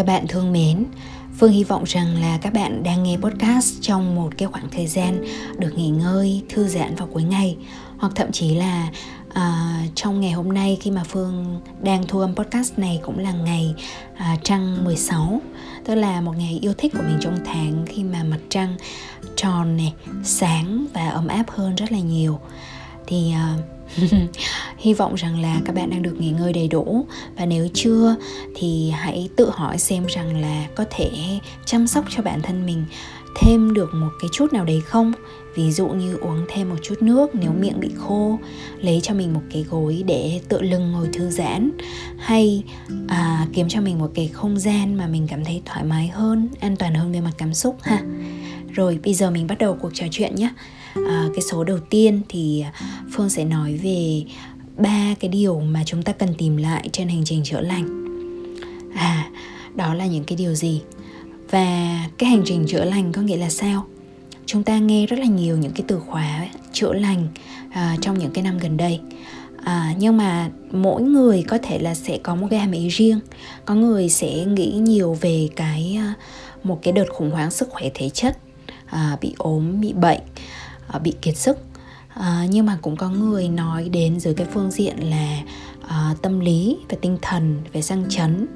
Các bạn thương mến, Phương hy vọng rằng là các bạn đang nghe podcast trong một cái khoảng thời gian được nghỉ ngơi, thư giãn vào cuối ngày. Hoặc thậm chí là uh, trong ngày hôm nay khi mà Phương đang thu âm podcast này cũng là ngày uh, trăng 16 tức là một ngày yêu thích của mình trong tháng khi mà mặt trăng tròn này, sáng và ấm áp hơn rất là nhiều. Thì uh, hy vọng rằng là các bạn đang được nghỉ ngơi đầy đủ. Và nếu chưa thì hãy tự hỏi xem rằng là có thể chăm sóc cho bản thân mình thêm được một cái chút nào đấy không? Ví dụ như uống thêm một chút nước nếu miệng bị khô lấy cho mình một cái gối để tựa lưng ngồi thư giãn. Hay à, kiếm cho mình một cái không gian mà mình cảm thấy thoải mái hơn an toàn hơn về mặt cảm xúc ha. Rồi bây giờ mình bắt đầu cuộc trò chuyện nhé à, cái số đầu tiên thì ờ, phương sẽ nói về ba cái điều mà chúng ta cần tìm lại trên hành trình chữa lành. À đó là những cái điều gì? Và cái hành trình chữa lành có nghĩa là sao? Chúng ta nghe rất là nhiều những cái từ khóa chữa lành à, trong những cái năm gần đây. À, nhưng mà mỗi người có thể là sẽ có một cái hàm ý riêng. Có người sẽ nghĩ nhiều về cái một cái đợt khủng hoảng sức khỏe thể chất à, bị ốm bị bệnh. Ờ, bị kiệt sức. À, nhưng mà cũng có người nói đến dưới cái phương diện là à, tâm lý về tinh thần về sang chấn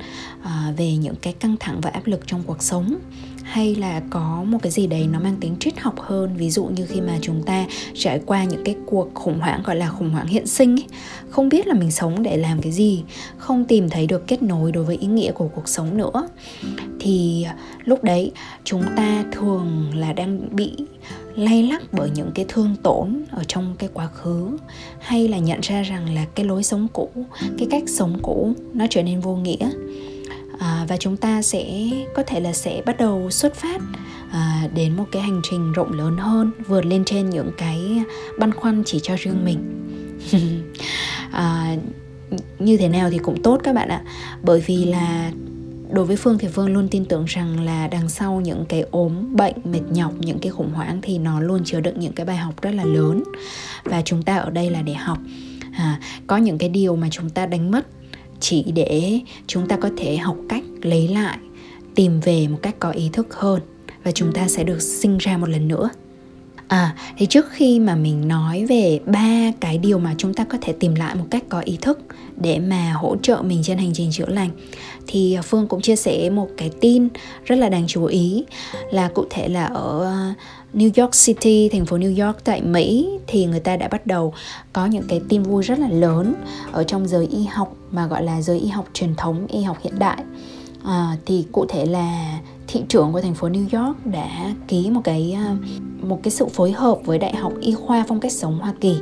à, về những cái căng thẳng và áp lực trong cuộc sống hay là có một cái gì đấy nó mang tính triết học hơn? Ví dụ như khi mà chúng ta trải qua những cái cuộc khủng hoảng gọi là khủng hoảng hiện sinh ấy, không biết là mình sống để làm cái gì không tìm thấy được kết nối đối với ý nghĩa của cuộc sống nữa. Thì lúc đấy chúng ta thường là đang bị lay lắc bởi những cái thương tổn ở trong cái quá khứ hay là nhận ra rằng là cái lối sống cũ cái cách sống cũ nó trở nên vô nghĩa à, và chúng ta sẽ có thể là sẽ bắt đầu xuất phát à, đến một cái hành trình rộng lớn hơn vượt lên trên những cái băn khoăn chỉ cho riêng mình. À, như thế nào thì cũng tốt các bạn ạ. Bởi vì là đối với phương thì phương luôn tin tưởng rằng là đằng sau những cái ốm bệnh mệt nhọc những cái khủng hoảng thì nó luôn chứa đựng những cái bài học rất là lớn. Và chúng ta ở đây là để học. À, có những cái điều mà chúng ta đánh mất chỉ để chúng ta có thể học cách lấy lại tìm về một cách có ý thức hơn và chúng ta sẽ được sinh ra một lần nữa. À, thì trước khi mà mình nói về ba cái điều mà chúng ta có thể tìm lại một cách có ý thức để mà hỗ trợ mình trên hành trình chữa lành thì Phương cũng chia sẻ một cái tin rất là đáng chú ý là cụ thể là ở New York City, thành phố New York tại Mỹ thì người ta đã bắt đầu có những cái tin vui rất là lớn ở trong giới y học mà gọi là giới y học truyền thống, y học hiện đại. À, thì cụ thể là thị trưởng của thành phố New York đã ký một cái à, một cái sự phối hợp với Đại học Y khoa phong cách sống Hoa Kỳ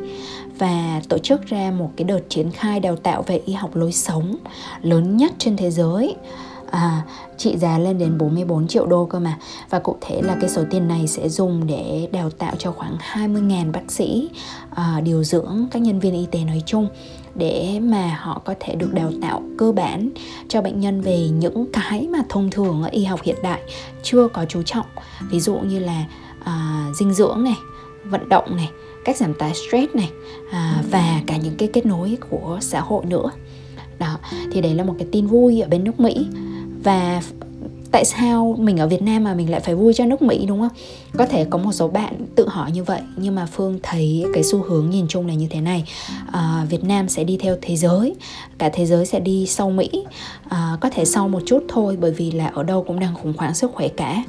và tổ chức ra một cái đợt triển khai đào tạo về y học lối sống lớn nhất trên thế giới à, trị giá lên đến 44 triệu đô cơ mà. Và cụ thể là cái số tiền này sẽ dùng để đào tạo cho khoảng 20.000 bác sĩ à, điều dưỡng các nhân viên y tế nói chung để mà họ có thể được đào tạo cơ bản cho bệnh nhân về những cái mà thông thường ở y học hiện đại chưa có chú trọng. Ví dụ như là à, dinh dưỡng này vận động này cách giảm tải stress này à, và cả những cái kết nối của xã hội nữa. Đó thì đấy là một cái tin vui ở bên nước mỹ và tại sao mình ở Việt Nam mà mình lại phải vui cho nước Mỹ đúng không? Có thể có một số bạn tự hỏi như vậy nhưng mà Phương thấy cái xu hướng nhìn chung là như thế này. À, Việt Nam sẽ đi theo thế giới, cả thế giới sẽ đi sau Mỹ. À, có thể sau một chút thôi bởi vì là ở đâu cũng đang khủng hoảng sức khỏe cả.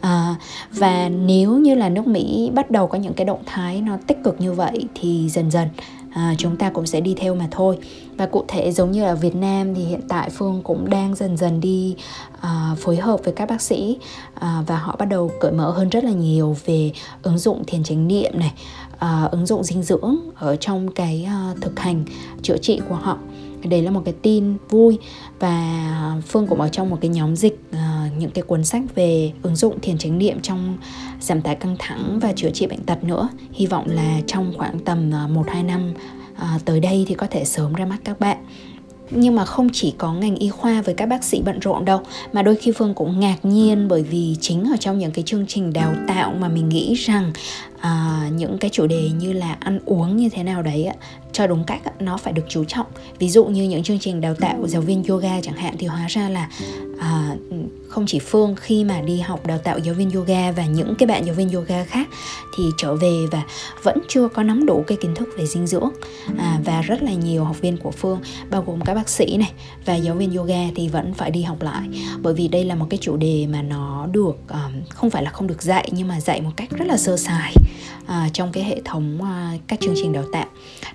À, và nếu như là nước Mỹ bắt đầu có những cái động thái nó tích cực như vậy thì dần dần à, chúng ta cũng sẽ đi theo mà thôi. Và cụ thể giống như ở Việt Nam thì hiện tại Phương cũng đang dần dần đi à, phối hợp với các bác sĩ à, và họ bắt đầu cởi mở hơn rất là nhiều về ứng dụng thiền chánh niệm này à, ứng dụng dinh dưỡng ở trong cái à, thực hành chữa trị của họ đấy là một cái tin vui và phương cũng ở trong một cái nhóm dịch uh, những cái cuốn sách về ứng dụng thiền chánh niệm trong giảm tải căng thẳng và chữa trị bệnh tật nữa. Hy vọng là trong khoảng tầm uh, một hai năm uh, tới đây thì có thể sớm ra mắt các bạn. Nhưng mà không chỉ có ngành y khoa với các bác sĩ bận rộn đâu mà đôi khi phương cũng ngạc nhiên bởi vì chính ở trong những cái chương trình đào tạo mà mình nghĩ rằng à, những cái chủ đề như là ăn uống như thế nào đấy cho đúng cách nó phải được chú trọng. Ví dụ như những chương trình đào tạo giáo viên yoga chẳng hạn thì hóa ra là à, không chỉ phương khi mà đi học đào tạo giáo viên yoga và những cái bạn giáo viên yoga khác thì trở về và vẫn chưa có nắm đủ cái kiến thức về dinh dưỡng. À, và rất là nhiều học viên của phương bao gồm các bác sĩ này và giáo viên yoga thì vẫn phải đi học lại. Bởi vì đây là một cái chủ đề mà nó được um, không phải là không được dạy nhưng mà dạy một cách rất là sơ sài à, trong cái hệ thống uh, các chương trình đào tạo.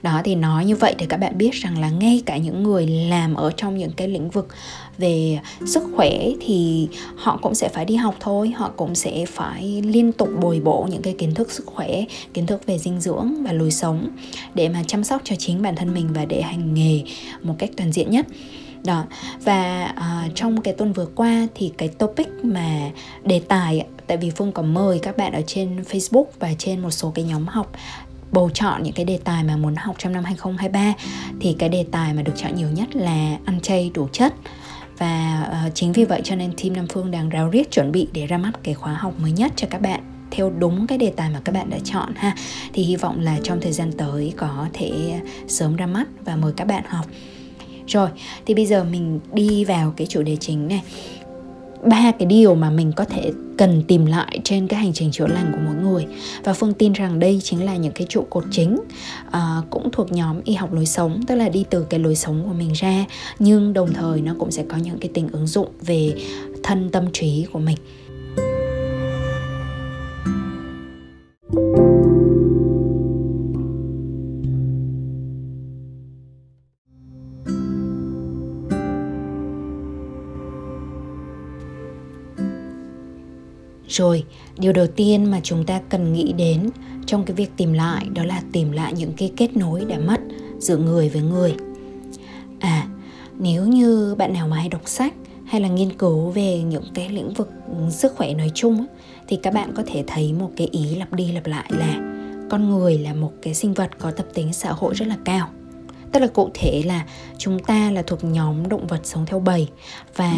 Đó thì nói như vậy để các bạn biết rằng là ngay cả những người làm ở trong những cái lĩnh vực về sức khỏe thì họ cũng sẽ phải đi học thôi họ cũng sẽ phải liên tục bồi bổ những cái kiến thức sức khỏe kiến thức về dinh dưỡng và lối sống để mà chăm sóc cho chính bản thân mình và để hành nghề một cách toàn diện nhất. Đó và uh, trong cái tuần vừa qua thì cái topic mà đề tài tại vì phương có mời các bạn ở trên facebook và trên một số cái nhóm học bầu chọn những cái đề tài mà muốn học trong năm 2023 thì cái đề tài mà được chọn nhiều nhất là ăn chay đủ chất. Và uh, chính vì vậy cho nên team Nam Phương đang ráo riết chuẩn bị để ra mắt cái khóa học mới nhất cho các bạn. Theo đúng cái đề tài mà các bạn đã chọn ha thì hy vọng là trong thời gian tới có thể sớm ra mắt và mời các bạn học. Rồi thì bây giờ mình đi vào cái chủ đề chính này ba cái điều mà mình có thể cần tìm lại trên cái hành trình chữa lành của mỗi người. Và phương tin rằng đây chính là những cái trụ cột chính uh, cũng thuộc nhóm y học lối sống tức là đi từ cái lối sống của mình ra nhưng đồng thời nó cũng sẽ có những cái tình ứng dụng về thân tâm trí của mình. Rồi, điều đầu tiên mà chúng ta cần nghĩ đến trong cái việc tìm lại đó là tìm lại những cái kết nối đã mất giữa người với người. À nếu như bạn nào mà hay đọc sách hay là nghiên cứu về những cái lĩnh vực sức khỏe nói chung thì các bạn có thể thấy một cái ý lặp đi lặp lại là con người là một cái sinh vật có tập tính xã hội rất là cao. Tức là cụ thể là chúng ta là thuộc nhóm động vật sống theo bầy và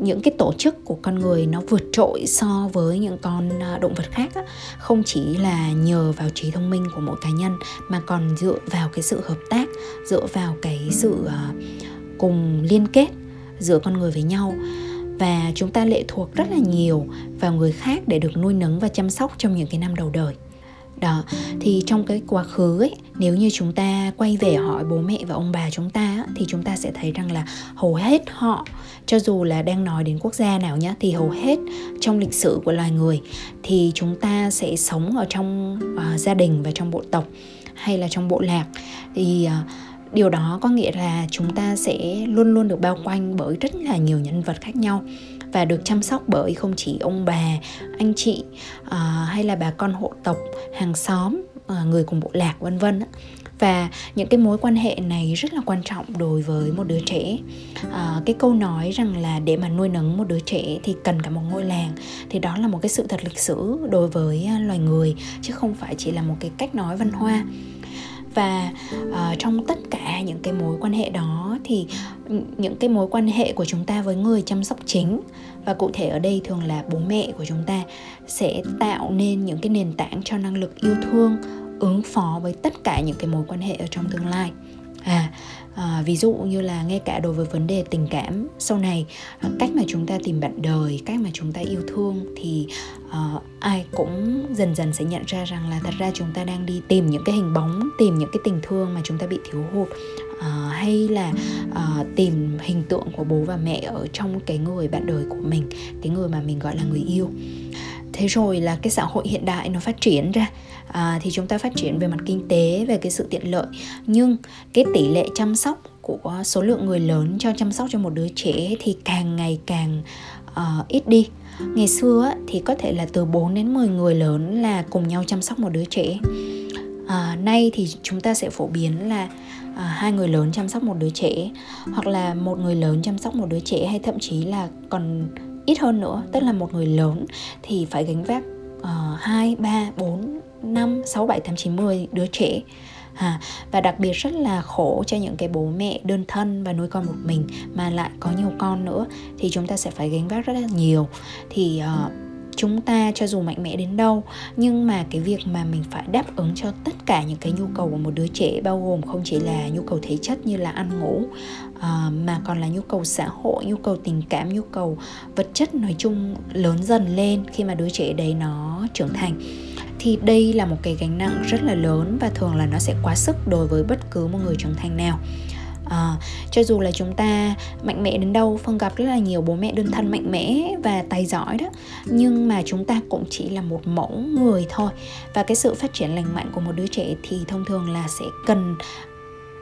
những cái tổ chức của con người nó vượt trội so với những con à, động vật khác á, không chỉ là nhờ vào trí thông minh của mỗi cá nhân mà còn dựa vào cái sự hợp tác dựa vào cái sự uh, cùng liên kết giữa con người với nhau. Và chúng ta lệ thuộc rất là nhiều vào người khác để được nuôi nấng và chăm sóc trong những cái năm đầu đời đó thì trong cái quá khứ ấy nếu như chúng ta quay về hỏi bố mẹ và ông bà chúng ta thì chúng ta sẽ thấy rằng là hầu hết họ cho dù là đang nói đến quốc gia nào nhá thì hầu hết trong lịch sử của loài người thì chúng ta sẽ sống ở trong uh, gia đình và trong bộ tộc hay là trong bộ lạc. Thì uh, điều đó có nghĩa là chúng ta sẽ luôn luôn được bao quanh bởi rất là nhiều nhân vật khác nhau và được chăm sóc bởi không chỉ ông bà anh chị uh, hay là bà con hộ tộc hàng xóm uh, người cùng bộ lạc vân vân và những cái mối quan hệ này rất là quan trọng đối với một đứa trẻ. À, cái câu nói rằng là để mà nuôi nấng một đứa trẻ thì cần cả một ngôi làng thì đó là một cái sự thật lịch sử đối với à, loài người chứ không phải chỉ là một cái cách nói văn hoa và uh, trong tất cả những cái mối quan hệ đó thì những cái mối quan hệ của chúng ta với người chăm sóc chính và cụ thể ở đây thường là bố mẹ của chúng ta sẽ tạo nên những cái nền tảng cho năng lực yêu thương ứng phó với tất cả những cái mối quan hệ ở trong tương lai à à, ví dụ như là ngay cả đối với vấn đề tình cảm sau này à, cách mà chúng ta tìm bạn đời cách mà chúng ta yêu thương thì à, ai cũng dần dần sẽ nhận ra rằng là thật ra chúng ta đang đi tìm những cái hình bóng tìm những cái tình thương mà chúng ta bị thiếu hụt à, hay là à, tìm hình tượng của bố và mẹ ở trong cái người bạn đời của mình cái người mà mình gọi là người yêu thế rồi là cái xã hội hiện đại nó phát triển ra. À, thì chúng ta phát triển về mặt kinh tế về cái sự tiện lợi. Nhưng cái tỷ lệ chăm sóc của số lượng người lớn cho chăm sóc cho một đứa trẻ thì càng ngày càng uh, ít đi. Ngày xưa thì có thể là từ 4 đến 10 người lớn là cùng nhau chăm sóc một đứa trẻ. À, nay thì chúng ta sẽ phổ biến là à, hai người lớn chăm sóc một đứa trẻ hoặc là một người lớn chăm sóc một đứa trẻ hay thậm chí là còn ít hơn nữa tức là một người lớn thì phải gánh vác uh, 2, 3, 4, 5, 6, 7, 8, 9, 10 đứa trẻ. À, và đặc biệt rất là khổ cho những cái bố mẹ đơn thân và nuôi con một mình mà lại có nhiều con nữa thì chúng ta sẽ phải gánh vác rất là nhiều. Thì uh, chúng ta cho dù mạnh mẽ đến đâu nhưng mà cái việc mà mình phải đáp ứng cho tất cả những cái nhu cầu của một đứa trẻ bao gồm không chỉ là nhu cầu thể chất như là ăn ngủ uh, mà còn là nhu cầu xã hội nhu cầu tình cảm nhu cầu vật chất nói chung lớn dần lên khi mà đứa trẻ đấy nó trưởng thành. Thì đây là một cái gánh nặng rất là lớn và thường là nó sẽ quá sức đối với bất cứ một người trưởng thành nào à, cho dù là chúng ta mạnh mẽ đến đâu phân gặp rất là nhiều bố mẹ đơn thân mạnh mẽ và tài giỏi đó. Nhưng mà chúng ta cũng chỉ là một mẫu người thôi. Và cái sự phát triển lành mạnh của một đứa trẻ thì thông thường là sẽ cần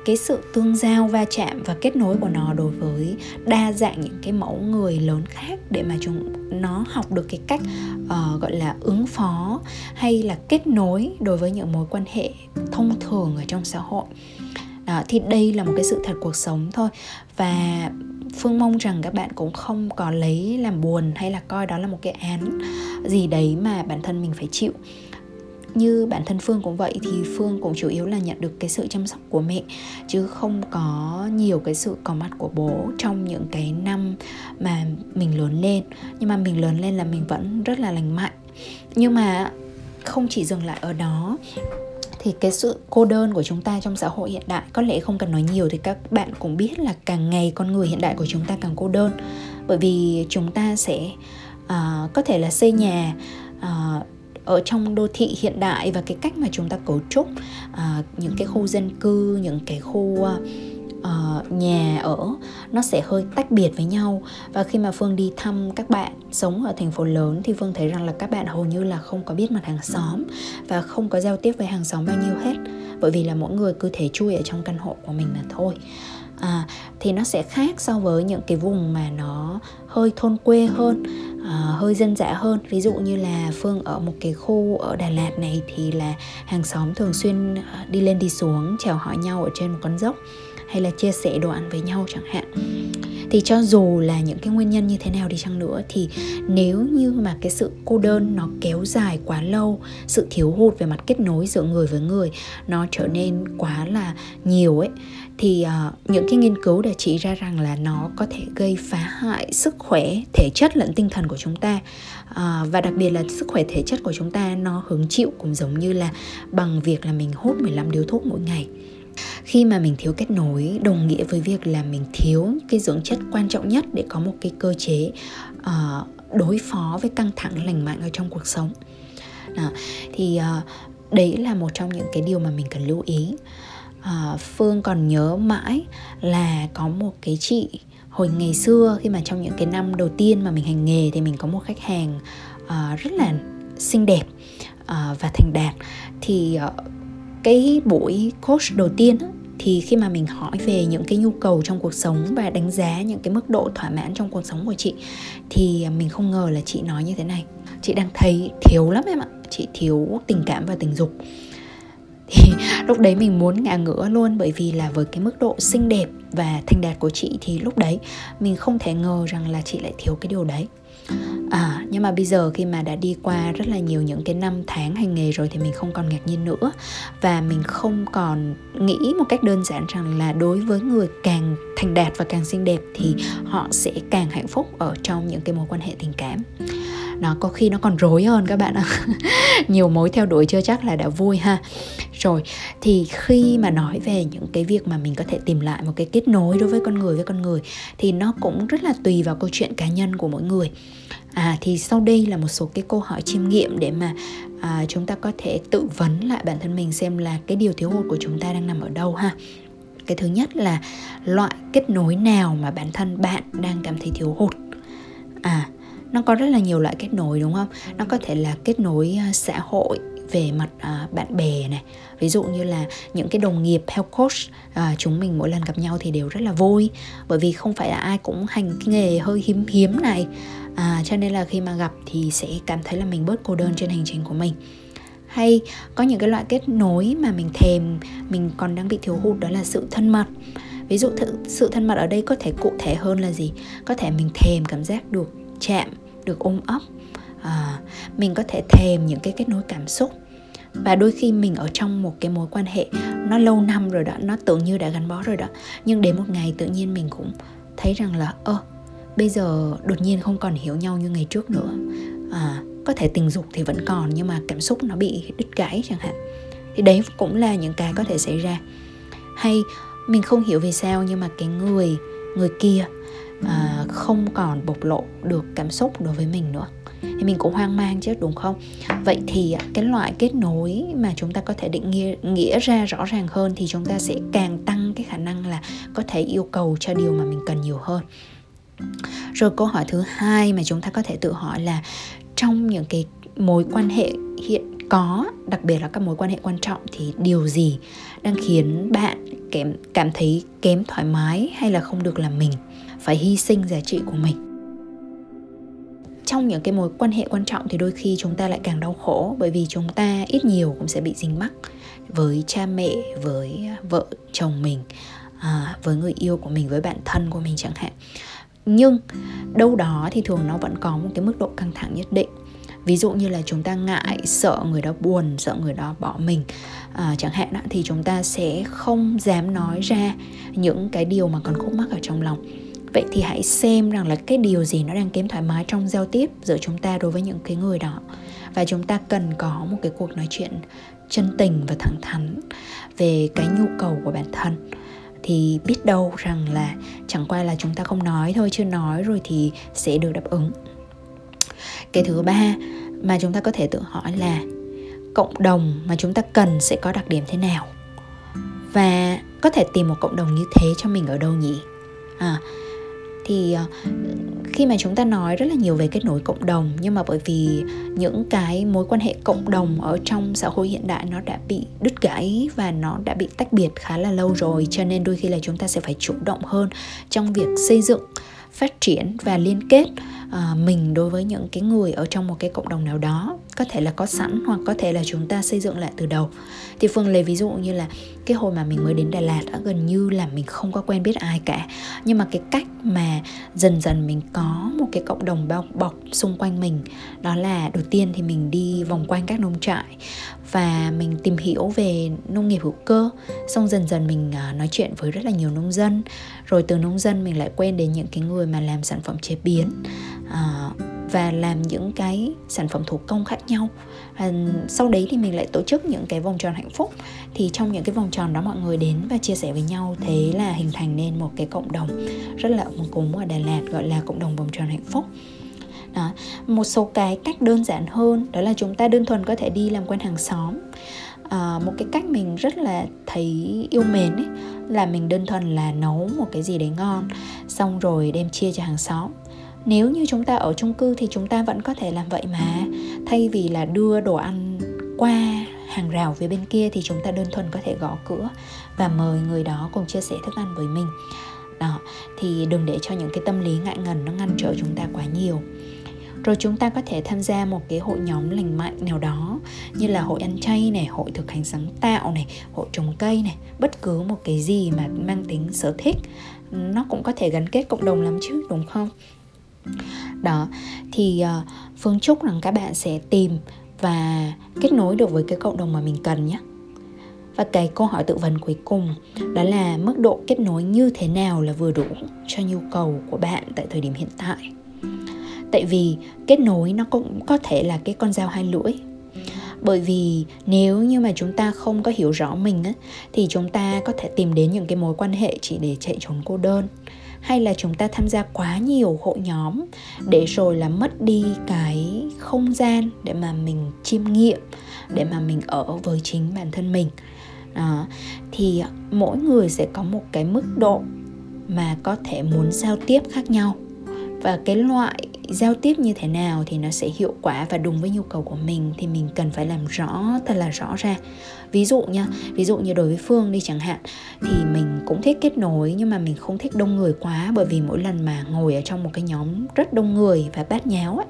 cái sự tương giao va chạm và kết nối của nó đối với đa dạng những cái mẫu người lớn khác để mà chúng nó học được cái cách uh, gọi là ứng phó hay là kết nối đối với những mối quan hệ thông thường ở trong xã hội đó, thì đây là một cái sự thật cuộc sống thôi. Và phương mong rằng các bạn cũng không có lấy làm buồn hay là coi đó là một cái án gì đấy mà bản thân mình phải chịu. Như bản thân phương cũng vậy thì phương cũng chủ yếu là nhận được cái sự chăm sóc của mẹ chứ không có nhiều cái sự có mặt của bố trong những cái năm mà mình lớn lên. Nhưng mà mình lớn lên là mình vẫn rất là lành mạnh. Nhưng mà không chỉ dừng lại ở đó thì cái sự cô đơn của chúng ta trong xã hội hiện đại có lẽ không cần nói nhiều thì các bạn cũng biết là càng ngày con người hiện đại của chúng ta càng cô đơn. Bởi vì chúng ta sẽ uh, có thể là xây nhà uh, ở trong đô thị hiện đại và cái cách mà chúng ta cấu trúc uh, những cái khu dân cư những cái khu uh, uh, nhà ở nó sẽ hơi tách biệt với nhau. Và khi mà phương đi thăm các bạn sống ở thành phố lớn thì phương thấy rằng là các bạn hầu như là không có biết mặt hàng xóm và không có giao tiếp với hàng xóm bao nhiêu hết. Bởi vì là mỗi người cứ thế chui ở trong căn hộ của mình là thôi. À, thì nó sẽ khác so với những cái vùng mà nó hơi thôn quê hơn à, hơi dân dã hơn. Ví dụ như là phương ở một cái khu ở đà lạt này thì là hàng xóm thường xuyên à, đi lên đi xuống chào hỏi nhau ở trên một con dốc hay là chia sẻ đồ ăn với nhau chẳng hạn. Thì cho dù là những cái nguyên nhân như thế nào đi chăng nữa thì nếu như mà cái sự cô đơn nó kéo dài quá lâu sự thiếu hụt về mặt kết nối giữa người với người nó trở nên quá là nhiều ấy thì uh, những cái nghiên cứu đã chỉ ra rằng là nó có thể gây phá hại sức khỏe thể chất lẫn tinh thần của chúng ta. Uh, và đặc biệt là sức khỏe thể chất của chúng ta nó hứng chịu cũng giống như là bằng việc là mình hút 15 điếu thuốc mỗi ngày khi mà mình thiếu kết nối đồng nghĩa với việc là mình thiếu cái dưỡng chất quan trọng nhất để có một cái cơ chế uh, đối phó với căng thẳng lành mạnh ở trong cuộc sống đó. thì uh, đấy là một trong những cái điều mà mình cần lưu ý uh, phương còn nhớ mãi là có một cái chị hồi ngày xưa khi mà trong những cái năm đầu tiên mà mình hành nghề thì mình có một khách hàng uh, rất là xinh đẹp uh, và thành đạt thì uh, cái buổi coach đầu tiên thì khi mà mình hỏi về những cái nhu cầu trong cuộc sống và đánh giá những cái mức độ thỏa mãn trong cuộc sống của chị, thì mình không ngờ là chị nói như thế này. Chị đang thấy thiếu lắm em ạ. Chị thiếu tình cảm và tình dục. Thì lúc đấy mình muốn ngả ngửa luôn, bởi vì là với cái mức độ xinh đẹp và thành đạt của chị thì lúc đấy mình không thể ngờ rằng là chị lại thiếu cái điều đấy à nhưng mà bây giờ khi mà đã đi qua rất là nhiều những cái năm tháng hành nghề rồi thì mình không còn ngạc nhiên nữa. Và mình không còn nghĩ một cách đơn giản rằng là đối với người càng thành đạt và càng xinh đẹp thì họ sẽ càng hạnh phúc ở trong những cái mối quan hệ tình cảm. Nó có khi nó còn rối hơn các bạn ạ. Nhiều mối theo đuổi chưa chắc là đã vui ha. Rồi, thì khi mà nói về những cái việc mà mình có thể tìm lại một cái kết nối đối với con người, với con người thì nó cũng rất là tùy vào câu chuyện cá nhân của mỗi người à thì sau đây là một số cái câu hỏi chiêm nghiệm để mà à, chúng ta có thể tự vấn lại bản thân mình xem là cái điều thiếu hụt của chúng ta đang nằm ở đâu ha. Cái thứ nhất là loại kết nối nào mà bản thân bạn đang cảm thấy thiếu hụt. À nó có rất là nhiều loại kết nối đúng không? Nó có thể là kết nối à, xã hội về mặt à, bạn bè này. Ví dụ như là những cái đồng nghiệp health coach à, chúng mình mỗi lần gặp nhau thì đều rất là vui. Bởi vì không phải là ai cũng hành cái nghề hơi hiếm hiếm này à, cho nên là khi mà gặp thì sẽ cảm thấy là mình bớt cô đơn trên hành trình của mình. Hay có những cái loại kết nối mà mình thèm mình còn đang bị thiếu hụt đó là sự thân mật. Ví dụ th- sự thân mật ở đây có thể cụ thể hơn là gì? Có thể mình thèm cảm giác được chạm được ôm ấp. À, mình có thể thèm những cái kết nối cảm xúc. Và đôi khi mình ở trong một cái mối quan hệ nó lâu năm rồi đó nó tưởng như đã gắn bó rồi đó. Nhưng đến một ngày tự nhiên mình cũng thấy rằng là ơ bây giờ đột nhiên không còn hiểu nhau như ngày trước nữa. À, có thể tình dục thì vẫn còn nhưng mà cảm xúc nó bị đứt gãy chẳng hạn. Thì đấy cũng là những cái có thể xảy ra. Hay mình không hiểu vì sao nhưng mà cái người người kia à, không còn bộc lộ được cảm xúc đối với mình nữa. Thì mình cũng hoang mang chứ đúng không? Vậy thì cái loại kết nối mà chúng ta có thể định nghĩa, nghĩa ra rõ ràng hơn thì chúng ta sẽ càng tăng cái khả năng là có thể yêu cầu cho điều mà mình cần nhiều hơn rồi câu hỏi thứ hai mà chúng ta có thể tự hỏi là trong những cái mối quan hệ hiện có đặc biệt là các mối quan hệ quan trọng thì điều gì đang khiến bạn kém cảm thấy kém thoải mái hay là không được làm mình phải hy sinh giá trị của mình? Trong những cái mối quan hệ quan trọng thì đôi khi chúng ta lại càng đau khổ bởi vì chúng ta ít nhiều cũng sẽ bị dính mắc với cha mẹ với vợ chồng mình à, với người yêu của mình với bạn thân của mình chẳng hạn nhưng đâu đó thì thường nó vẫn có một cái mức độ căng thẳng nhất định. Ví dụ như là chúng ta ngại sợ người đó buồn sợ người đó bỏ mình à, chẳng hạn đó, thì chúng ta sẽ không dám nói ra những cái điều mà còn khúc mắc ở trong lòng. Vậy thì hãy xem rằng là cái điều gì nó đang kém thoải mái trong giao tiếp giữa chúng ta đối với những cái người đó. Và chúng ta cần có một cái cuộc nói chuyện chân tình và thẳng thắn về cái nhu cầu của bản thân thì biết đâu rằng là chẳng qua là chúng ta không nói thôi chưa nói rồi thì sẽ được đáp ứng. Cái thứ ba mà chúng ta có thể tự hỏi là cộng đồng mà chúng ta cần sẽ có đặc điểm thế nào? Và có thể tìm một cộng đồng như thế cho mình ở đâu nhỉ? À, thì ờ, khi mà chúng ta nói rất là nhiều về kết nối cộng đồng, nhưng mà bởi vì những cái mối quan hệ cộng đồng ở trong xã hội hiện đại nó đã bị đứt gãy và nó đã bị tách biệt khá là lâu rồi, cho nên đôi khi là chúng ta sẽ phải chủ động hơn trong việc xây dựng, phát triển và liên kết. À, mình đối với những cái người ở trong một cái cộng đồng nào đó, có thể là có sẵn hoặc có thể là chúng ta xây dựng lại từ đầu. Thì phương lấy ví dụ như là cái hồi mà mình mới đến đà lạt đã gần như là mình không có quen biết ai cả. Nhưng mà cái cách mà dần dần mình có một cái cộng đồng bao bọc xung quanh mình, đó là đầu tiên thì mình đi vòng quanh các nông trại và mình tìm hiểu về nông nghiệp hữu cơ. Xong dần dần mình à, nói chuyện với rất là nhiều nông dân rồi từ nông dân mình lại quen đến những cái người mà làm sản phẩm chế biến à, và làm những cái sản phẩm thủ công khác nhau. À, sau đấy thì mình lại tổ chức những cái vòng tròn hạnh phúc. Thì trong những cái vòng tròn đó mọi người đến và chia sẻ với nhau thế là hình thành nên một cái cộng đồng rất là ấm cúng ở Đà Lạt gọi là cộng đồng vòng tròn hạnh phúc. Đó. một số cái cách đơn giản hơn đó là chúng ta đơn thuần có thể đi làm quen hàng xóm. À, một cái cách mình rất là thấy yêu mến ấy, là mình đơn thuần là nấu một cái gì đấy ngon. Xong rồi đem chia cho hàng xóm. Nếu như chúng ta ở chung cư thì chúng ta vẫn có thể làm vậy mà. Thay vì là đưa đồ ăn qua hàng rào phía bên kia thì chúng ta đơn thuần có thể gõ cửa và mời người đó cùng chia sẻ thức ăn với mình. Đó, thì đừng để cho những cái tâm lý ngại ngần nó ngăn trở chúng ta quá nhiều rồi chúng ta có thể tham gia một cái hội nhóm lành mạnh nào đó như là hội ăn chay này hội thực hành sáng tạo này hội trồng cây này bất cứ một cái gì mà mang tính sở thích. Nó cũng có thể gắn kết cộng đồng lắm chứ đúng không? Đó thì uh, phương chúc rằng các bạn sẽ tìm và kết nối được với cái cộng đồng mà mình cần nhé. Và cái câu hỏi tự vấn cuối cùng đó là mức độ kết nối như thế nào là vừa đủ cho nhu cầu của bạn tại thời điểm hiện tại? Tại vì kết nối nó cũng có thể là cái con dao hai lưỡi. Bởi vì nếu như mà chúng ta không có hiểu rõ mình á, thì chúng ta có thể tìm đến những cái mối quan hệ chỉ để chạy trốn cô đơn. Hay là chúng ta tham gia quá nhiều hội nhóm để rồi là mất đi cái không gian để mà mình chiêm nghiệm để mà mình ở với chính bản thân mình. À, thì mỗi người sẽ có một cái mức độ mà có thể muốn giao tiếp khác nhau. Và cái loại giao tiếp như thế nào thì nó sẽ hiệu quả và đúng với nhu cầu của mình thì mình cần phải làm rõ thật là rõ ra. Ví dụ nha ví dụ như đối với phương đi chẳng hạn thì mình cũng thích kết nối nhưng mà mình không thích đông người quá bởi vì mỗi lần mà ngồi ở trong một cái nhóm rất đông người và bát nháo ấy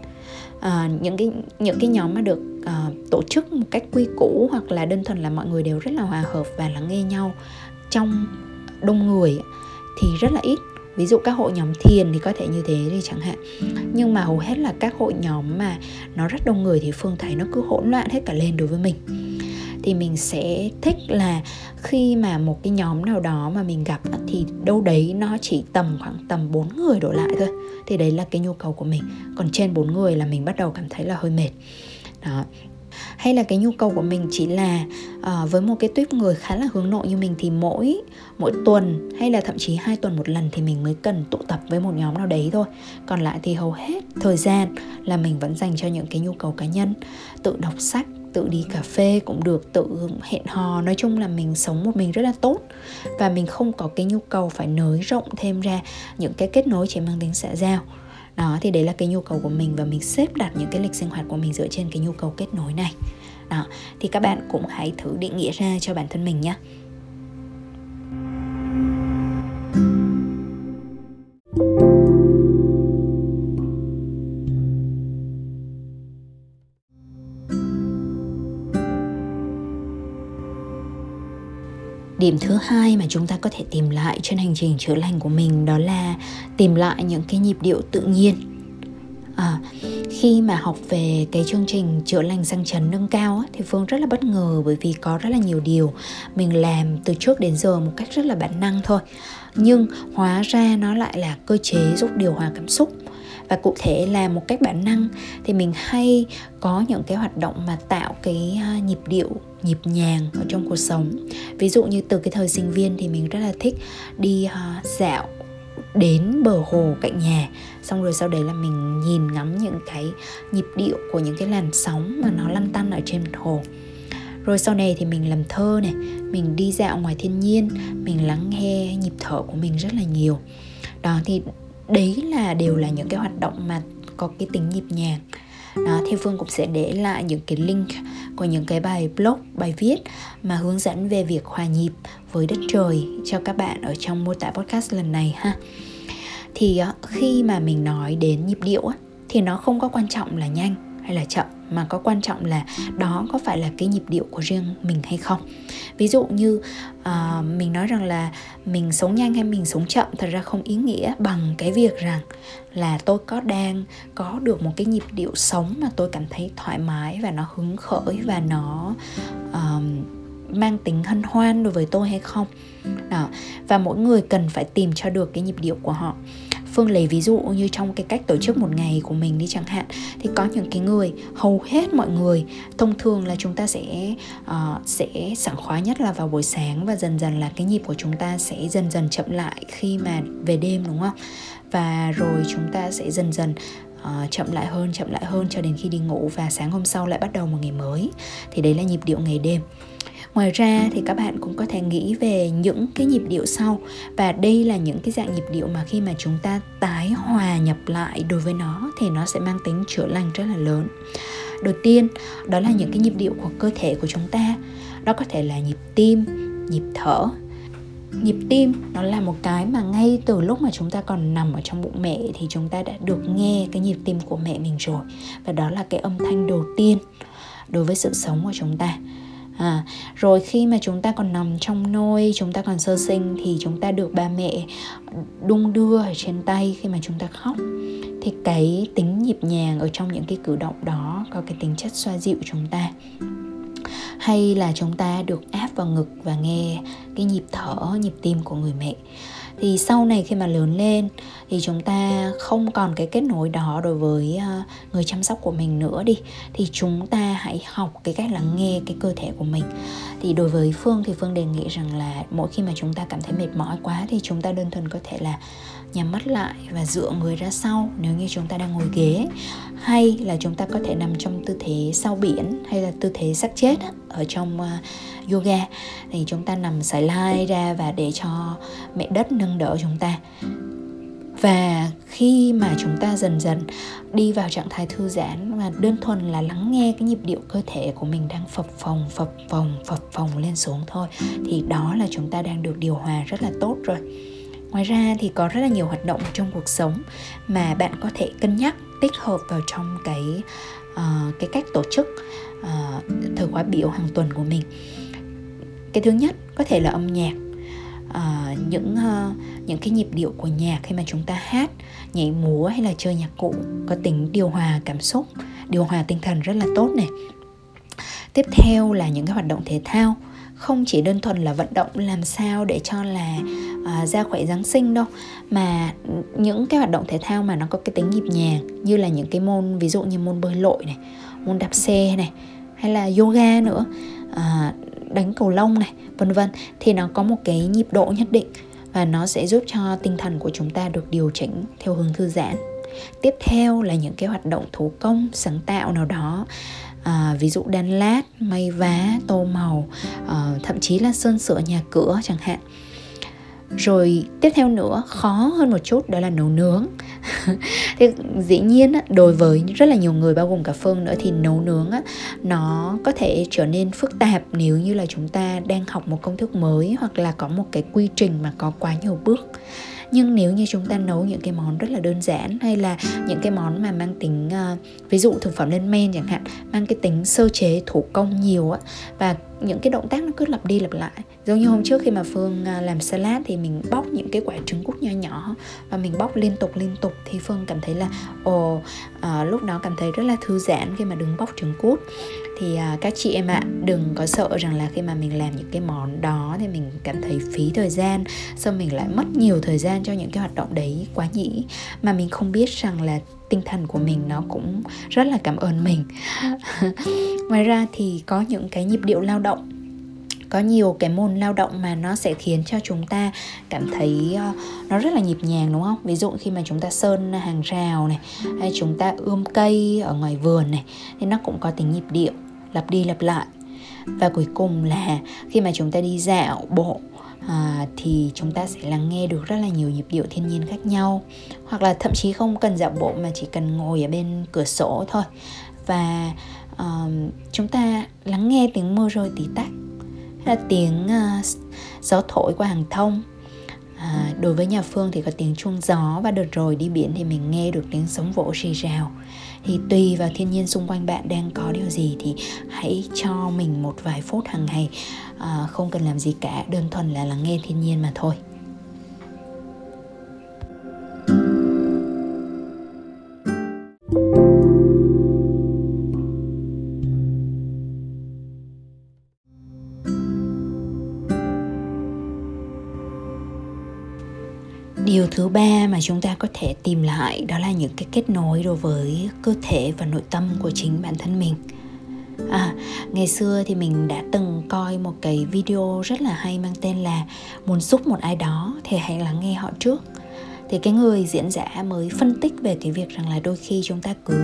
à, những cái những cái nhóm mà được à, tổ chức một cách quy củ hoặc là đơn thuần là mọi người đều rất là hòa hợp và lắng nghe nhau trong đông người thì rất là ít ví dụ các hội nhóm thiền thì có thể như thế đi chẳng hạn. Nhưng mà hầu hết là các hội nhóm mà nó rất đông người thì phương thấy nó cứ hỗn loạn hết cả lên đối với mình. Thì mình sẽ thích là khi mà một cái nhóm nào đó mà mình gặp thì đâu đấy nó chỉ tầm khoảng tầm 4 người đổ lại thôi. Thì đấy là cái nhu cầu của mình. Còn trên 4 người là mình bắt đầu cảm thấy là hơi mệt. Đó hay là cái nhu cầu của mình chỉ là uh, với một cái tuyếp người khá là hướng nội như mình thì mỗi mỗi tuần hay là thậm chí hai tuần một lần thì mình mới cần tụ tập với một nhóm nào đấy thôi. Còn lại thì hầu hết thời gian là mình vẫn dành cho những cái nhu cầu cá nhân. Tự đọc sách tự đi cà phê cũng được tự hẹn hò. Nói chung là mình sống một mình rất là tốt và mình không có cái nhu cầu phải nới rộng thêm ra những cái kết nối chỉ mang tính xã giao đó, thì đấy là cái nhu cầu của mình và mình xếp đặt những cái lịch sinh hoạt của mình dựa trên cái nhu cầu kết nối này. Đó, thì các bạn cũng hãy thử định nghĩa ra cho bản thân mình nhé điểm thứ hai mà chúng ta có thể tìm lại trên hành trình chữa lành của mình đó là tìm lại những cái nhịp điệu tự nhiên. À, khi mà học về cái chương trình chữa lành răng chấn nâng cao á, thì phương rất là bất ngờ bởi vì có rất là nhiều điều mình làm từ trước đến giờ một cách rất là bản năng thôi. Nhưng hóa ra nó lại là cơ chế giúp điều hòa cảm xúc và cụ thể là một cách bản năng thì mình hay có những cái hoạt động mà tạo cái à, nhịp điệu, nhịp nhàng ở trong cuộc sống. Ví dụ như từ cái thời sinh viên thì mình rất là thích đi à, dạo đến bờ hồ cạnh nhà. Xong rồi sau đấy là mình nhìn ngắm những cái nhịp điệu của những cái làn sóng mà nó lăn tăn ở trên hồ. Rồi sau này thì mình làm thơ này, mình đi dạo ngoài thiên nhiên, mình lắng nghe nhịp thở của mình rất là nhiều. Đó, thì đấy là đều là những cái hoạt động mà có cái tính nhịp nhàng đó, thì Phương cũng sẽ để lại những cái link của những cái bài blog, bài viết mà hướng dẫn về việc hòa nhịp với đất trời cho các bạn ở trong mô tả podcast lần này ha. Thì à, khi mà mình nói đến nhịp điệu thì nó không có quan trọng là nhanh hay là chậm mà có quan trọng là đó có phải là cái nhịp điệu của riêng mình hay không? Ví dụ như uh, mình nói rằng là mình sống nhanh hay mình sống chậm thật ra không ý nghĩa bằng cái việc rằng là tôi có đang có được một cái nhịp điệu sống mà tôi cảm thấy thoải mái và nó hứng khởi và nó uh, mang tính hân hoan đối với tôi hay không. Đó và mỗi người cần phải tìm cho được cái nhịp điệu của họ phương lấy ví dụ như trong cái cách tổ chức một ngày của mình đi chẳng hạn thì có những cái người hầu hết mọi người thông thường là chúng ta sẽ uh, sẽ sảng khoái nhất là vào buổi sáng và dần dần là cái nhịp của chúng ta sẽ dần dần chậm lại khi mà về đêm đúng không? Và rồi chúng ta sẽ dần dần uh, chậm lại hơn chậm lại hơn cho đến khi đi ngủ và sáng hôm sau lại bắt đầu một ngày mới. Thì đấy là nhịp điệu ngày đêm ngoài ra thì các bạn cũng có thể nghĩ về những cái nhịp điệu sau. Và đây là những cái dạng nhịp điệu mà khi mà chúng ta tái hòa nhập lại đối với nó thì nó sẽ mang tính chữa lành rất là lớn. Đầu tiên, đó là những cái nhịp điệu của cơ thể của chúng ta. Đó có thể là nhịp tim, nhịp thở. Nhịp tim nó là một cái mà ngay từ lúc mà chúng ta còn nằm ở trong bụng mẹ thì chúng ta đã được nghe cái nhịp tim của mẹ mình rồi. Và đó là cái âm thanh đầu tiên đối với sự sống của chúng ta à, rồi khi mà chúng ta còn nằm trong nôi chúng ta còn sơ sinh thì chúng ta được ba mẹ đung đưa ở trên tay khi mà chúng ta khóc. Thì cái tính nhịp nhàng ở trong những cái cử động đó có cái tính chất xoa dịu chúng ta. Hay là chúng ta được áp vào ngực và nghe cái nhịp thở nhịp tim của người mẹ thì sau này khi mà lớn lên thì chúng ta không còn cái kết nối đó đối với ờ, người chăm sóc của mình nữa đi. Thì chúng ta hãy học cái cách lắng nghe cái cơ thể của mình. Thì đối với phương thì phương đề nghị rằng là mỗi khi mà chúng ta cảm thấy mệt mỏi quá thì chúng ta đơn thuần có thể là nhắm mắt lại và dựa người ra sau nếu như chúng ta đang ngồi ghế. Hay là chúng ta có thể nằm trong tư thế sau biển hay là tư thế sắc chết ở trong uh, yoga. Thì chúng ta nằm sải lai ra và để cho mẹ đất nâng đỡ chúng ta. Và khi mà chúng ta dần dần đi vào trạng thái thư giãn và đơn thuần là lắng nghe cái nhịp điệu cơ thể của mình đang phập phồng phập phồng phập phồng lên xuống thôi thì đó là chúng ta đang được điều hòa rất là tốt rồi. Ngoài ra thì có rất là nhiều hoạt động trong cuộc sống mà bạn có thể cân nhắc tích hợp vào trong cái uh, cái cách tổ chức uh, thời khóa biểu hàng tuần của mình cái thứ nhất có thể là âm nhạc. À, những uh, những cái nhịp điệu của nhạc khi mà chúng ta hát nhảy múa hay là chơi nhạc cụ có tính điều hòa cảm xúc điều hòa tinh thần rất là tốt này. Tiếp theo là những cái hoạt động thể thao. Không chỉ đơn thuần là vận động làm sao để cho là uh, da khỏe giáng sinh đâu mà những cái hoạt động thể thao mà nó có cái tính nhịp nhàng như là những cái môn ví dụ như môn bơi lội này môn đạp xe này hay là yoga nữa. Uh, đánh cầu lông này vân vân thì nó có một cái nhịp độ nhất định và nó sẽ giúp cho tinh thần của chúng ta được điều chỉnh theo hướng thư giãn. Tiếp theo là những cái hoạt động thủ công sáng tạo nào đó à, ví dụ đan lát may vá tô màu à, thậm chí là sơn sửa nhà cửa chẳng hạn rồi tiếp theo nữa, khó hơn một chút, đó là nấu nướng. Thì dĩ nhiên đối với rất là nhiều người, bao gồm cả phương nữa, thì nấu nướng nó có thể trở nên phức tạp nếu như là chúng ta đang học một công thức mới hoặc là có một cái quy trình mà có quá nhiều bước. Nhưng nếu như chúng ta nấu những cái món rất là đơn giản hay là những cái món mà mang tính ờ, ví dụ thực phẩm lên men chẳng hạn, mang cái tính sơ chế, thủ công nhiều á, và những cái động tác nó cứ lặp đi lặp lại giống như hôm trước khi mà phương à, làm salad thì mình bóc những cái quả trứng cút nhỏ nhỏ và mình bóc liên tục liên tục thì phương cảm thấy là ồ à, lúc đó cảm thấy rất là thư giãn khi mà đứng bóc trứng cút. Thì à, các chị em ạ à, đừng có sợ rằng là khi mà mình làm những cái món đó thì mình cảm thấy phí thời gian xong mình lại mất nhiều thời gian cho những cái hoạt động đấy quá nhỉ. Mà mình không biết rằng là tinh thần của mình nó cũng rất là cảm ơn mình. Ngoài ra thì có những cái nhịp điệu lao động có nhiều cái môn lao động mà nó sẽ khiến cho chúng ta cảm thấy uh, nó rất là nhịp nhàng đúng không? Ví dụ khi mà chúng ta sơn hàng rào này hay chúng ta ươm cây ở ngoài vườn này thì nó cũng có tính nhịp điệu lặp đi lặp lại. Và cuối cùng là khi mà chúng ta đi dạo bộ à, thì chúng ta sẽ lắng nghe được rất là nhiều nhịp điệu thiên nhiên khác nhau. Hoặc là thậm chí không cần dạo bộ mà chỉ cần ngồi ở bên cửa sổ thôi. Và uh, chúng ta lắng nghe tiếng mưa rơi tí tách là tiếng uh, gió thổi qua hàng thông. À, đối với nhà phương thì có tiếng chuông gió và đợt rồi đi biển thì mình nghe được tiếng sóng vỗ rì rào. Thì tùy vào thiên nhiên xung quanh bạn đang có điều gì thì hãy cho mình một vài phút hàng ngày. À, không cần làm gì cả đơn thuần là lắng nghe thiên nhiên mà thôi. Điều thứ ba mà chúng ta có thể tìm lại đó là những cái kết nối đối với cơ thể và nội tâm của chính bản thân mình. À, ngày xưa thì mình đã từng coi một cái video rất là hay mang tên là muốn giúp một ai đó thì hãy lắng nghe họ trước thì cái người diễn giả mới phân tích về cái việc rằng là đôi khi chúng ta cứ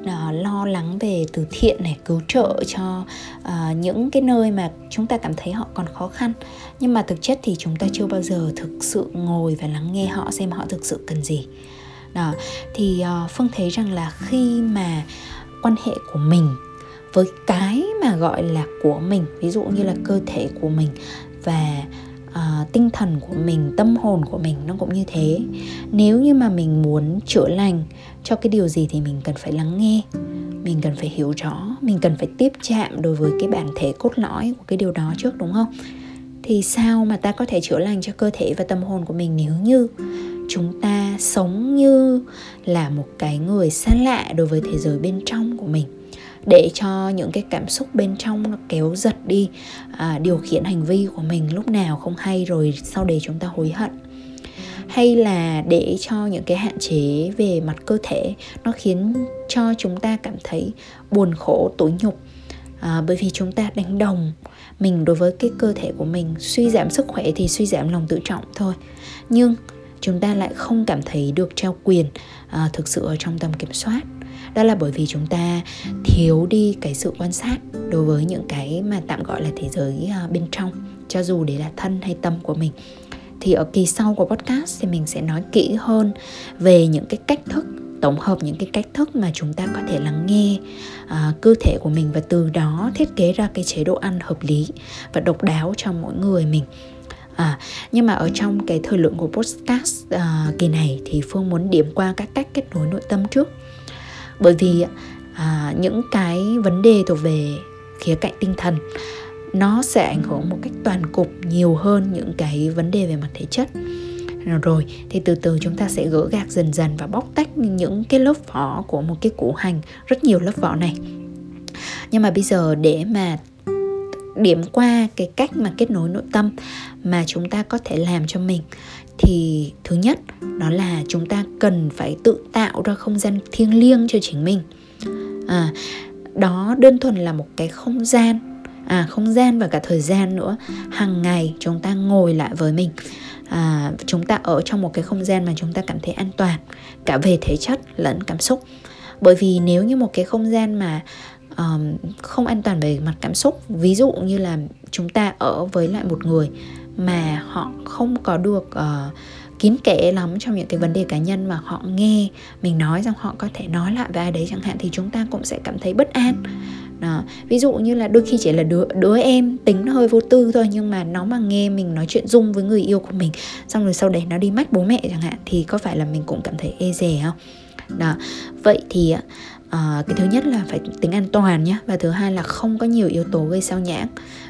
uh, lo lắng về từ thiện này cứu trợ cho uh, những cái nơi mà chúng ta cảm thấy họ còn khó khăn. Nhưng mà thực chất thì chúng ta chưa bao giờ thực sự ngồi và lắng nghe họ xem họ thực sự cần gì. Đó thì uh, phương thấy rằng là khi mà quan hệ của mình với cái mà gọi là của mình ví dụ như là cơ thể của mình và uh, tinh thần của mình tâm hồn của mình nó cũng như thế. Nếu như mà mình muốn chữa lành cho cái điều gì thì mình cần phải lắng nghe mình cần phải hiểu rõ mình cần phải tiếp chạm đối với cái bản thể cốt lõi của cái điều đó trước đúng không? Thì sao mà ta có thể chữa lành cho cơ thể và tâm hồn của mình nếu như chúng ta sống như là một cái người xa lạ đối với thế giới bên trong của mình? Để cho những cái cảm xúc bên trong nó kéo giật đi à, điều khiển hành vi của mình lúc nào không hay rồi sau đấy chúng ta hối hận. Hay là để cho những cái hạn chế về mặt cơ thể nó khiến cho chúng ta cảm thấy buồn khổ tủi nhục. À, bởi vì chúng ta đánh đồng mình đối với cái cơ thể của mình suy giảm sức khỏe thì suy giảm lòng tự trọng thôi. Nhưng chúng ta lại không cảm thấy được trao quyền à, thực sự ở trong tầm kiểm soát đó là bởi vì chúng ta thiếu đi cái sự quan sát đối với những cái mà tạm gọi là thế giới à, bên trong cho dù đấy là thân hay tâm của mình. Thì ở kỳ sau của podcast thì mình sẽ nói kỹ hơn về những cái cách thức tổng hợp những cái cách thức mà chúng ta có thể lắng nghe à, cơ thể của mình và từ đó thiết kế ra cái chế độ ăn hợp lý và độc đáo cho mỗi người mình. À, nhưng mà ở trong cái thời lượng của podcast uh, kỳ này thì Phương muốn điểm qua các cách kết nối nội tâm trước bởi vì à, những cái vấn đề thuộc về khía cạnh tinh thần nó sẽ ảnh hưởng một cách toàn cục nhiều hơn những cái vấn đề về mặt thể chất. Rồi thì từ từ chúng ta sẽ gỡ gạc dần dần và bóc tách những cái lớp vỏ của một cái củ hành rất nhiều lớp vỏ này. Nhưng mà bây giờ để mà điểm qua cái cách mà kết nối nội tâm mà chúng ta có thể làm cho mình thì thứ nhất đó là chúng ta cần phải tự tạo ra không gian thiêng liêng cho chính mình. À, đó đơn thuần là một cái không gian à không gian và cả thời gian nữa. Hàng ngày chúng ta ngồi lại với mình. À, chúng ta ở trong một cái không gian mà chúng ta cảm thấy an toàn cả về thể chất lẫn cảm xúc. Bởi vì nếu như một cái không gian mà um, không an toàn về mặt cảm xúc ví dụ như là chúng ta ở với lại một người mà họ không có được uh, kín kẽ lắm trong những cái vấn đề cá nhân mà họ nghe mình nói rằng họ có thể nói lại với ai đấy chẳng hạn thì chúng ta cũng sẽ cảm thấy bất an đó. ví dụ như là đôi khi chỉ là đứa đứa em tính nó hơi vô tư thôi nhưng mà nó mà nghe mình nói chuyện dung với người yêu của mình xong rồi sau đấy nó đi mách bố mẹ chẳng hạn thì có phải là mình cũng cảm thấy ê dè không đó vậy thì à, cái thứ nhất là phải tính an toàn nhé và thứ hai là không có nhiều yếu tố gây sao nhãng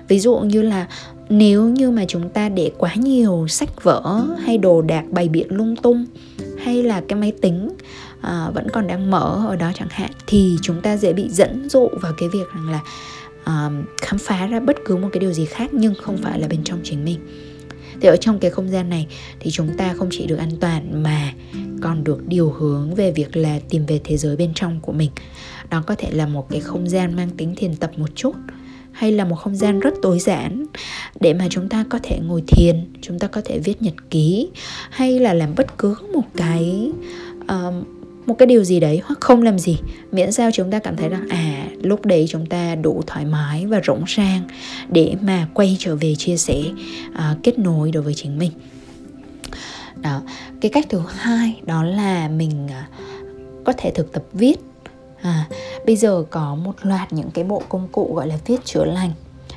ví dụ như là nếu như mà chúng ta để quá nhiều sách vở hay đồ đạc bày biện lung tung hay là cái máy tính à, vẫn còn đang mở ở đó chẳng hạn thì chúng ta dễ bị dẫn dụ vào cái việc rằng là à, khám phá ra bất cứ một cái điều gì khác nhưng không phải là bên trong chính mình. Thì ở trong cái không gian này thì chúng ta không chỉ được an toàn mà còn được điều hướng về việc là tìm về thế giới bên trong của mình. Đó có thể là một cái không gian mang tính thiền tập một chút hay là một không gian rất tối giản để mà chúng ta có thể ngồi thiền chúng ta có thể viết nhật ký hay là làm bất cứ một cái uh, một cái điều gì đấy hoặc không làm gì. Miễn sao chúng ta cảm thấy rằng à lúc đấy chúng ta đủ thoải mái và rỗng rang để mà quay trở về chia sẻ uh, kết nối đối với chính mình. Đó cái cách thứ hai đó là mình uh, có thể thực tập viết. À, bây giờ có một loạt những cái bộ công cụ gọi là viết chữa lành.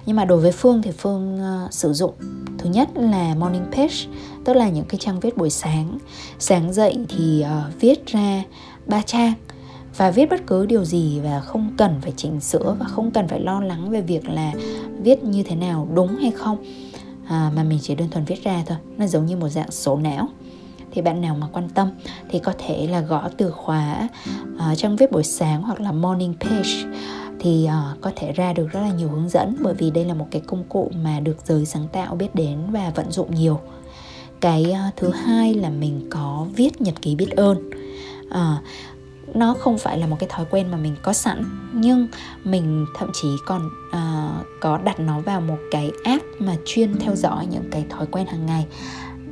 Nhưng mà đối với phương thì phương uh, sử dụng thứ nhất là morning page tức là những cái trang viết buổi sáng. Sáng dậy thì uh, viết ra ba trang. Và viết bất cứ điều gì và không cần phải chỉnh sửa và không cần phải lo lắng về việc là viết như thế nào đúng hay không. À, mà mình chỉ đơn thuần viết ra thôi. Nó giống như một dạng sổ não thì bạn nào mà quan tâm thì có thể là gõ từ khóa uh, trang viết buổi sáng hoặc là morning page. Thì uh, có thể ra được rất là nhiều hướng dẫn bởi vì đây là một cái công cụ mà được giới sáng tạo biết đến và vận dụng nhiều. Cái uh, thứ hai là mình có viết nhật ký biết ơn. Uh, nó không phải là một cái thói quen mà mình có sẵn nhưng mình thậm chí còn uh, có đặt nó vào một cái app mà chuyên theo dõi những cái thói quen hàng ngày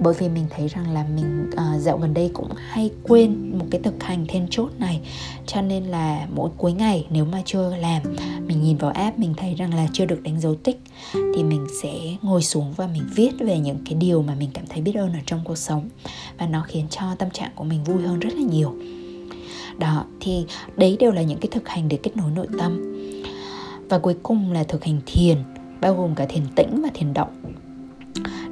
bởi vì mình thấy rằng là mình uh, dạo gần đây cũng hay quên một cái thực hành then chốt này. Cho nên là mỗi cuối ngày nếu mà chưa làm mình nhìn vào app mình thấy rằng là chưa được đánh dấu tích thì mình sẽ ngồi xuống và mình viết về những cái điều mà mình cảm thấy biết ơn ở trong cuộc sống. Và nó khiến cho tâm trạng của mình vui hơn rất là nhiều. Đó thì đấy đều là những cái thực hành để kết nối nội tâm. Và cuối cùng là thực hành thiền bao gồm cả thiền tĩnh và thiền động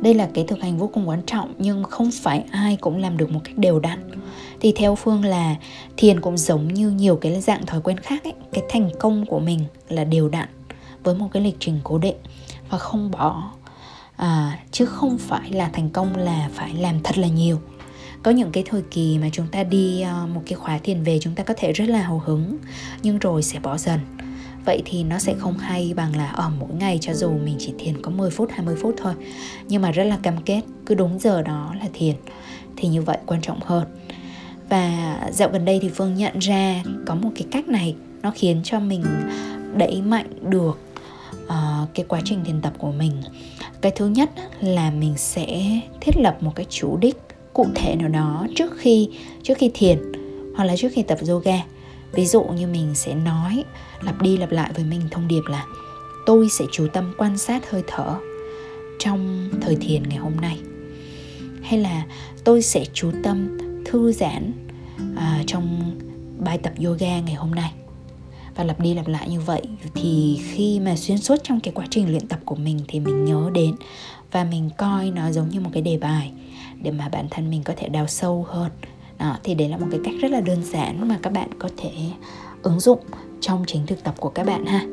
đây là cái thực hành vô cùng quan trọng nhưng không phải ai cũng làm được một cách đều đặn. Thì theo phương là thiền cũng giống như nhiều cái dạng thói quen khác ấy. Cái thành công của mình là đều đặn với một cái lịch trình cố định và không bỏ. À, chứ không phải là thành công là phải làm thật là nhiều. Có những cái thời kỳ mà chúng ta đi ờ, một cái khóa thiền về chúng ta có thể rất là hào hứng nhưng rồi sẽ bỏ dần vậy thì nó sẽ không hay bằng là ở mỗi ngày cho dù mình chỉ thiền có 10 phút 20 phút thôi. Nhưng mà rất là cam kết cứ đúng giờ đó là thiền. Thì như vậy quan trọng hơn. Và dạo gần đây thì phương nhận ra có một cái cách này nó khiến cho mình đẩy mạnh được uh, cái quá trình thiền tập của mình. Cái thứ nhất là mình sẽ thiết lập một cái chủ đích cụ thể nào đó trước khi trước khi thiền hoặc là trước khi tập yoga ví dụ như mình sẽ nói lặp đi lặp lại với mình thông điệp là tôi sẽ chú tâm quan sát hơi thở trong thời thiền ngày hôm nay. Hay là tôi sẽ chú tâm thư giãn à, trong bài tập yoga ngày hôm nay. Và lặp đi lặp lại như vậy thì khi mà xuyên suốt trong cái quá trình luyện tập của mình thì mình nhớ đến và mình coi nó giống như một cái đề bài để mà bản thân mình có thể đào sâu hơn à, thì đấy là một cái cách rất là đơn giản mà các bạn có thể ứng dụng trong chính thực tập của các bạn ha.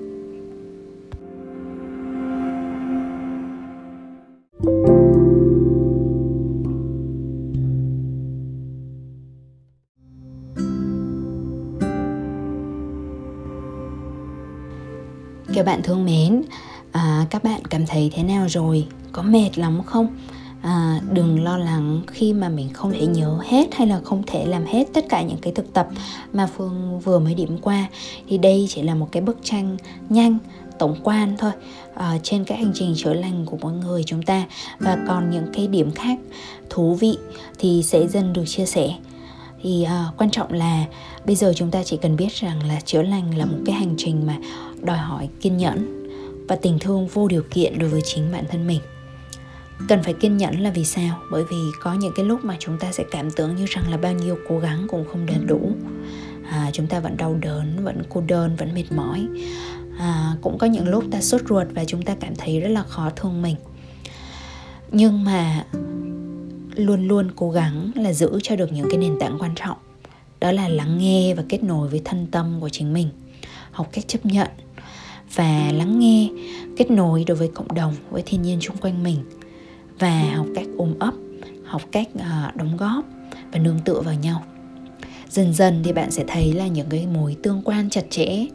Các bạn thương mến à, các bạn cảm thấy thế nào rồi? Có mệt lắm không? À, đừng lo lắng khi mà mình không thể nhớ hết hay là không thể làm hết tất cả những cái thực tập mà phương vừa mới điểm qua. Thì đây chỉ là một cái bức tranh nhanh tổng quan thôi uh, trên cái hành trình chữa lành của mọi người chúng ta. Và còn những cái điểm khác thú vị thì sẽ dần được chia sẻ. Thì uh, quan trọng là bây giờ chúng ta chỉ cần biết rằng là chữa lành là một cái hành trình mà đòi hỏi kiên nhẫn và tình thương vô điều kiện đối với chính bản thân mình cần phải kiên nhẫn là vì sao? Bởi vì có những cái lúc mà chúng ta sẽ cảm tưởng như rằng là bao nhiêu cố gắng cũng không đầy đủ. À, chúng ta vẫn đau đớn vẫn cô đơn vẫn mệt mỏi. À, cũng có những lúc ta sốt ruột và chúng ta cảm thấy rất là khó thương mình. Nhưng mà luôn luôn cố gắng là giữ cho được những cái nền tảng quan trọng. Đó là lắng nghe và kết nối với thân tâm của chính mình. Học cách chấp nhận và lắng nghe kết nối đối với cộng đồng với thiên nhiên xung quanh mình và học cách ôm ấp học cách uh, đóng góp và nương tựa vào nhau. Dần dần thì bạn sẽ thấy là những cái mối tương quan chặt chẽ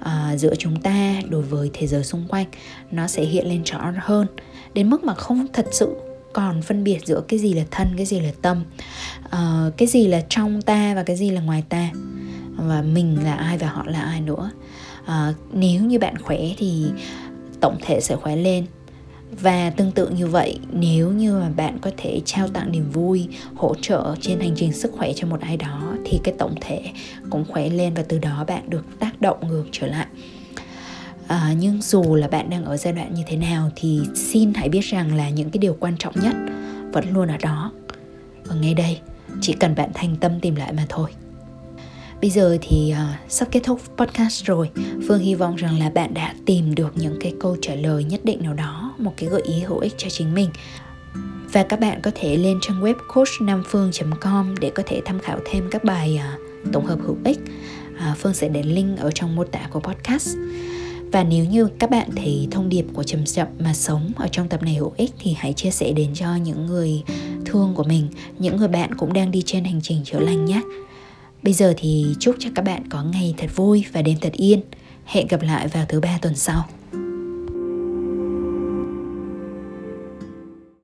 uh, giữa chúng ta đối với thế giới xung quanh nó sẽ hiện lên rõ hơn. Đến mức mà không thật sự còn phân biệt giữa cái gì là thân cái gì là tâm uh, cái gì là trong ta và cái gì là ngoài ta. Và mình là ai và họ là ai nữa. Uh, nếu như bạn khỏe thì tổng thể sẽ khỏe lên và tương tự như vậy nếu như mà bạn có thể trao tặng niềm vui hỗ trợ trên hành trình sức khỏe cho một ai đó thì cái tổng thể cũng khỏe lên và từ đó bạn được tác động ngược trở lại. À, nhưng dù là bạn đang ở giai đoạn như thế nào thì xin hãy biết rằng là những cái điều quan trọng nhất vẫn luôn ở đó. Ở ngay đây chỉ cần bạn thành tâm tìm lại mà thôi. Bây giờ thì uh, sắp kết thúc podcast rồi. Phương hy vọng rằng là bạn đã tìm được những cái câu trả lời nhất định nào đó Một cái gợi ý hữu ích cho chính mình. Và các bạn có thể lên trang web coachnamphương.com Để có thể tham khảo thêm các bài uh, tổng hợp hữu ích. Uh, Phương sẽ để link ở trong mô tả của podcast. Và nếu như các bạn thấy thông điệp của chậm chậm mà sống ở trong tập này hữu ích thì hãy chia sẻ đến cho những người thương của mình, những người bạn cũng đang đi trên hành trình chữa lành nhé. Bây giờ thì chúc cho các bạn có ngày thật vui và đêm thật yên. Hẹn gặp lại vào thứ ba tuần sau.